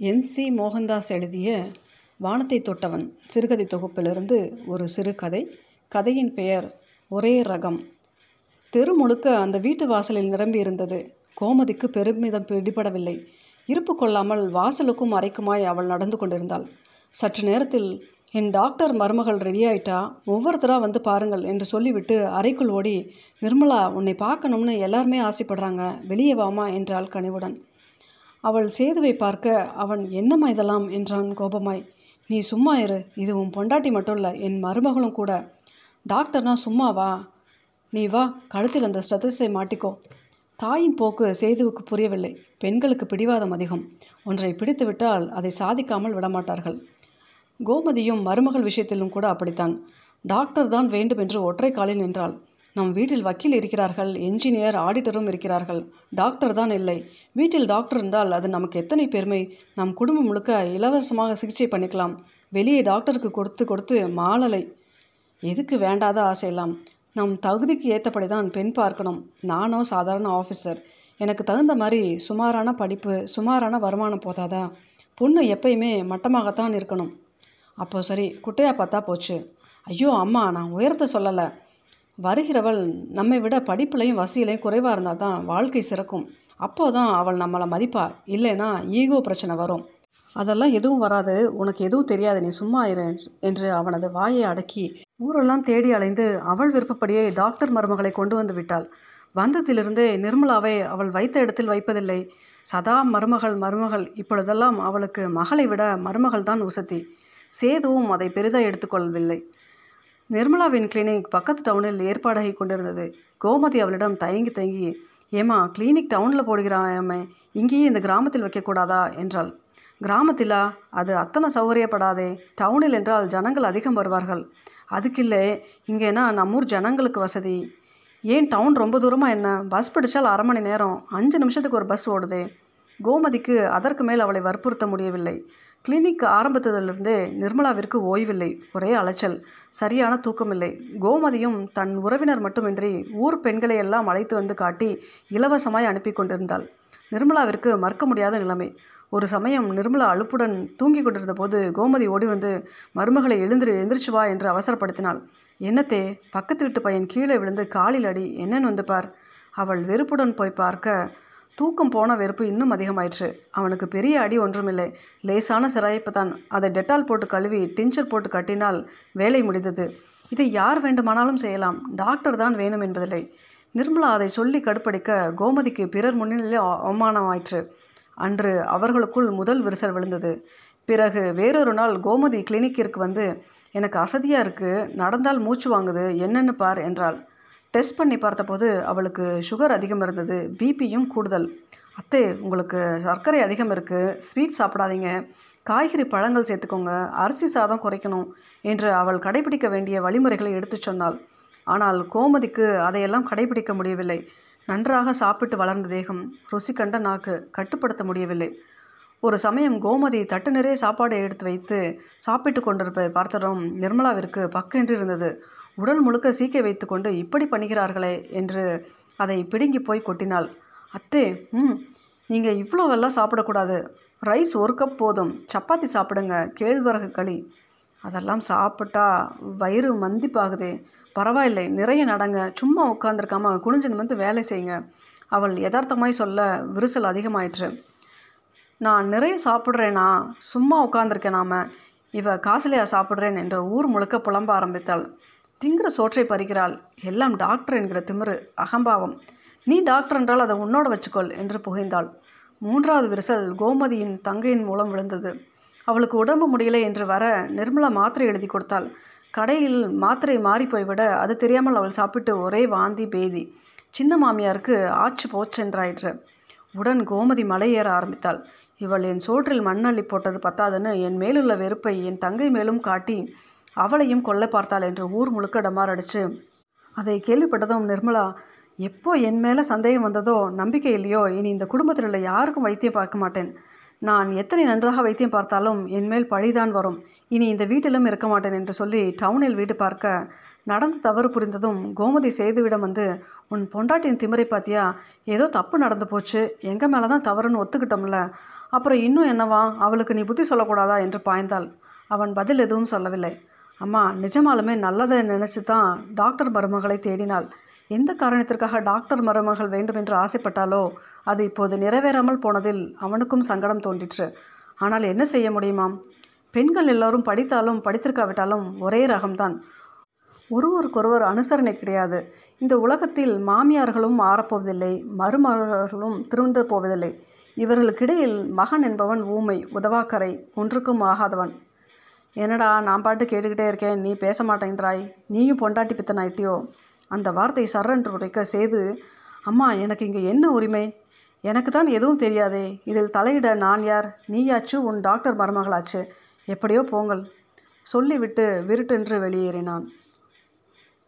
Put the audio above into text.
N C. Mohandas எழுதிய வானத்தை தொட்டவன் சிறுகதை தொகுப்பிலிருந்து ஒரு சிறுகதை. கதையின் பெயர் ஒரே ரகம். தெரு முழுக்க அந்த வீட்டு வாசலில் நிரம்பி இருந்தது. கோமதிக்கு பெருமிதம் பிடிபடவில்லை. இருப்பு கொள்ளாமல் வாசலுக்கும் அறைக்குமாய் அவள் நடந்து கொண்டிருந்தாள். சற்று நேரத்தில் என் டாக்டர் மருமகள் ரெடியாயிட்டா ஒவ்வொருத்தராக வந்து பாருங்கள் என்று சொல்லிவிட்டு அறைக்குள் ஓடி நிர்மலா உன்னை பார்க்கணும்னு எல்லாருமே ஆசைப்படுறாங்க. வெளியே வாமா என்றாள் கனிவுடன். அவள் சேதுவை பார்க்க அவன் என்னம்மா இதெல்லாம்? என்றான் கோபமாய். நீ சும்மா இரு இது உன் பொண்டாட்டி மட்டும் இல்லை என் மருமகளும் கூட. டாக்டர்னா சும்மா வா நீ வா கழுத்தில் அந்த ஸ்டெத்தஸை மாட்டிக்கோ. தாயின் போக்கு சேதுவுக்கு புரியவில்லை. பெண்களுக்கு பிடிவாதம் அதிகம். ஒன்றை பிடித்துவிட்டால் அதை சாதிக்காமல் விடமாட்டார்கள். கோமதியும் மருமகள் விஷயத்திலும் கூட அப்படித்தான். டாக்டர் தான் வேண்டும் என்று ஒற்றை காலில் நின்றாள். நம் வீட்டில் வக்கீல் இருக்கிறார்கள் என்ஜினியர் ஆடிட்டரும் இருக்கிறார்கள். டாக்டர் தான் இல்லை. வீட்டில் டாக்டர் இருந்தால் அது நமக்கு எத்தனை பெருமை? நம் குடும்பம் முழுக்க இலவசமாக சிகிச்சை பண்ணிக்கலாம். வெளியே டாக்டருக்கு கொடுத்து கொடுத்து மாலலை. எதுக்கு வேண்டாத ஆசையெல்லாம்? நம் தகுதிக்கு ஏற்றபடி தான் பெண் பார்க்கணும். நானோ சாதாரண ஆஃபீஸர் எனக்கு தகுந்த மாதிரி சுமாரான படிப்பு சுமாரான வருமானம் போதாதா? பொண்ணு எப்பயுமே மட்டமாகத்தான் இருக்கணும். அப்போ சரி குட்டையாக பார்த்தா போச்சு. ஐயோ அம்மா நான் உயரத்தை சொல்லலை. வருகிறவள் நம்மை விட படிப்புலையும் வசதியிலையும் குறைவாக இருந்தால் தான் வாழ்க்கை சிறக்கும். அப்போ தான் அவள் நம்மளை மதிப்பா. இல்லைன்னா ஈகோ பிரச்சனை வரும். அதெல்லாம் எதுவும் வராது. உனக்கு எதுவும் தெரியாது. நீ சும்மா இரு என்று அவனது வாயை அடக்கி ஊரெல்லாம் தேடி அலைந்து அவள் விருப்பப்படியே டாக்டர் மருமகளை கொண்டு வந்து விட்டாள். வந்ததிலிருந்தே நிர்மலாவை அவள் வைத்த இடத்தில் வைப்பதில்லை. சதா மருமகள் மருமகள் இப்பொழுதெல்லாம் அவளுக்கு மகளை விட மருமகள் தான் உசத்தி. சேதுவும் அதை பெரிதாக எடுத்துக்கொள்ளவில்லை. நிர்மலாவின் கிளினிக் பக்கத்து டவுனில் ஏற்பாடாகி கொண்டிருந்தது. கோமதி அவளிடம் தயங்கி தயங்கி ஏமா கிளினிக் டவுனில் போடுகிறாயாமே இங்கேயே இந்த கிராமத்தில் வைக்கக்கூடாதா? என்றாள். கிராமத்திலா? அது அத்தனை சௌகரியப்படாதே. டவுனில் என்றால் ஜனங்கள் அதிகம் வருவார்கள். அதுக்கில்லை இங்கேனா நம்மூர் ஜனங்களுக்கு வசதி. ஏன் டவுன் ரொம்ப தூரமாக என்ன? பஸ் பிடிச்சால் அரை மணி நேரம். அஞ்சு நிமிஷத்துக்கு ஒரு பஸ் ஓடுதே. கோமதிக்கு அதற்கு மேல் அவளை வற்புறுத்த முடியவில்லை. கிளினிக் ஆரம்பித்ததிலிருந்தே நிர்மலாவிற்கு ஓய்வில்லை. ஒரே அலைச்சல். சரியான தூக்கமில்லை. கோமதியும் தன் உறவினர் மட்டுமின்றி ஊர் பெண்களை எல்லாம் அழைத்து வந்து காட்டி இலவசமாய் அனுப்பி கொண்டிருந்தாள். நிர்மலாவிற்கு மறக்க முடியாத நிலைமை. ஒரு சமயம் நிர்மலா அலுப்புடன் தூங்கி கொண்டிருந்த போது கோமதி ஓடி வந்து மருமகளை எழுந்திரு எந்திரிச்சு வா என்று அவசரப்படுத்தினாள். என்னத்தே பக்கத்து வீட்டு பையன் கீழே விழுந்து காலில் அடி. என்னன்னு வந்து பார். அவள் வெறுப்புடன் போய் பார்க்க தூக்கம் போன வெறுப்பு இன்னும் அதிகமாயிற்று. அவனுக்கு பெரிய அடி ஒன்றுமில்லை. லேசான சிராய்ப்பு தான் அதை டெட்டால் போட்டு கழுவி டிஞ்சர் போட்டு கட்டினால் வேலை முடிந்தது. இதை யார் வேண்டுமானாலும் செய்யலாம். டாக்டர் தான் வேணும் என்பதில்லை. நிர்மலா அதை சொல்லி கடுப்படிக்க கோமதிக்கு பிறர் முன்னிலையில் அவமானமாயிற்று. அன்று அவர்களுக்குள் முதல் விரிசல் விழுந்தது. பிறகு வேறொரு நாள் கோமதி கிளினிக்கிற்கு வந்து எனக்கு அசதியாக இருக்குது நடந்தால் மூச்சு வாங்குது. என்னென்னு பார் என்றாள். டெஸ்ட் பண்ணி பார்த்தபோது அவளுக்கு சுகர் அதிகம் இருந்தது பிபியும் கூடுதல். அத்தே உங்களுக்கு சர்க்கரை அதிகம் இருக்குது ஸ்வீட் சாப்பிடாதீங்க. காய்கறி பழங்கள் சேர்த்துக்கோங்க அரிசி சாதம் குறைக்கணும் என்று அவள் கடைபிடிக்க வேண்டிய வழிமுறைகளை எடுத்துச் சொன்னாள். ஆனால் கோமதிக்கு அதையெல்லாம் கடைபிடிக்க முடியவில்லை. நன்றாக சாப்பிட்டு வளர்ந்த தேகம் ருசி கண்ட நாக்கு கட்டுப்படுத்த முடியவில்லை. ஒரு சமயம் கோமதி தட்டு நிறைய சாப்பாடை எடுத்து வைத்து சாப்பிட்டு கொண்டிருப்பதை பார்த்ததும் நிர்மலாவிற்கு பக்கென்று இருந்தது. உடல் முழுக்க சீக்கை வைத்துக்கொண்டு இப்படி பண்ணுகிறார்களே என்று அதை பிடுங்கி போய் கொட்டினாள். அத்தே ம் நீங்கள் இவ்வளோவெல்லாம் சாப்பிடக்கூடாது. ரைஸ் ஒரு கப் போதும். சப்பாத்தி சாப்பிடுங்க. கேழ்வரகு களி. அதெல்லாம் சாப்பிட்டா வயிறு மந்திப்பாகுதே. பரவாயில்லை நிறைய நடங்க. சும்மா உட்காந்துருக்காம குனிஞ்சு நிமிந்து வேலை செய்யுங்க. அவள் யதார்த்தமாய் சொல்ல விரிசல் அதிகமாயிற்று. நான் நிறைய சாப்பிட்றேனா? சும்மா உட்காந்துருக்கேன் நாம இவ காசுலையா சாப்பிட்றேன் என்று ஊர் முழுக்க புலம்ப ஆரம்பித்தாள். திங்கிற சோற்றை பறிக்கிறாள். எல்லாம் டாக்டர் என்கிற திமிரு அகம்பாவம். நீ டாக்டர் என்றால் அதை உன்னோட வச்சுக்கொள் என்று புகைந்தாள். மூன்றாவது விரிசல் கோமதியின் தங்கையின் மூலம் விழுந்தது. அவளுக்கு உடம்பு முடியலை என்று வர நிர்மலா மாத்திரை எழுதி கொடுத்தாள். கடையில் மாத்திரை மாறி போய்விட அது தெரியாமல் அவள் சாப்பிட்டு ஒரே வாந்தி பேதி. சின்ன மாமியாருக்கு ஆச்சு போச்சென்றாயிற்று உடன் கோமதி மலையேற ஆரம்பித்தாள். இவள் என் சோற்றில் மண்ணள்ளி போட்டது பத்தாதுன்னு என் மேலுள்ள வெறுப்பை என் தங்கை மேலும் காட்டி அவளையும் கொல்லை பார்த்தாள் என்று ஊர் முழுக்க டமாரடிச்சு. அதை கேள்விப்பட்டதும் நிர்மலா எப்போ என் மேலே சந்தேகம் வந்ததோ நம்பிக்கை இல்லையோ இனி இந்த குடும்பத்தில் உள்ள யாருக்கும் வைத்தியம் பார்க்க மாட்டேன். நான் எத்தனை நன்றாக வைத்தியம் பார்த்தாலும் என் மேல் பழிதான் வரும். இனி இந்த வீட்டிலும் இருக்க மாட்டேன் என்று சொல்லி டவுனில் வீடு பார்க்க நடந்த தவறு புரிந்ததும் கோமதி செய்துவிடம் வந்து உன் பொண்டாட்டியின் திமிரை பார்த்தியா ஏதோ தப்பு நடந்து போச்சு. எங்கள் மேலே தான் தவறுன்னு ஒத்துக்கிட்டோம்ல. அப்புறம் இன்னும் என்னவா? அவளுக்கு நீ புத்தி சொல்லக்கூடாதா? என்று பாய்ந்தாள். அவன் பதில் எதுவும் சொல்லவில்லை. அம்மா நிஜமாலுமே நல்லதை நினச்சி தான் டாக்டர் மருமகளை தேடினாள். எந்த காரணத்திற்காக டாக்டர் மருமகள் வேண்டும் என்று ஆசைப்பட்டாலோ அது இப்போது நிறைவேறாமல் போனதில் அவனுக்கும் சங்கடம் தோன்றிற்று. ஆனால் என்ன செய்ய முடியுமாம்? பெண்கள் எல்லோரும் படித்தாலும் படித்திருக்காவிட்டாலும் ஒரே ரகம்தான். ஒருவருக்கொருவர் அனுசரணை கிடையாது. இந்த உலகத்தில் மாமியார்களும் மாறப்போவதில்லை மருமகளும் திருந்த போவதில்லை. இவர்களுக்கிடையில் மகன் என்பவன் ஊமை உதவாக்கரை ஒன்றுக்கும் ஆகாதவன். என்னடா நான் பாட்டு கேட்டுக்கிட்டே இருக்கேன் நீ பேச மாட்டேங்கிறாய் நீயும் பொண்டாட்டி பித்தனாயிட்டியோ? அந்த வார்த்தை சர்ரென்று உரைக்க செய்து அம்மா எனக்கு இங்கே என்ன உரிமை? எனக்கு தான் எதுவும் தெரியாதே. இதில் தலையிட நான் யார்? நீயாச்சு உன் டாக்டர் மருமகளாச்சு. எப்படியோ போங்கள். சொல்லிவிட்டு விருட்டென்று வெளியேறினான்.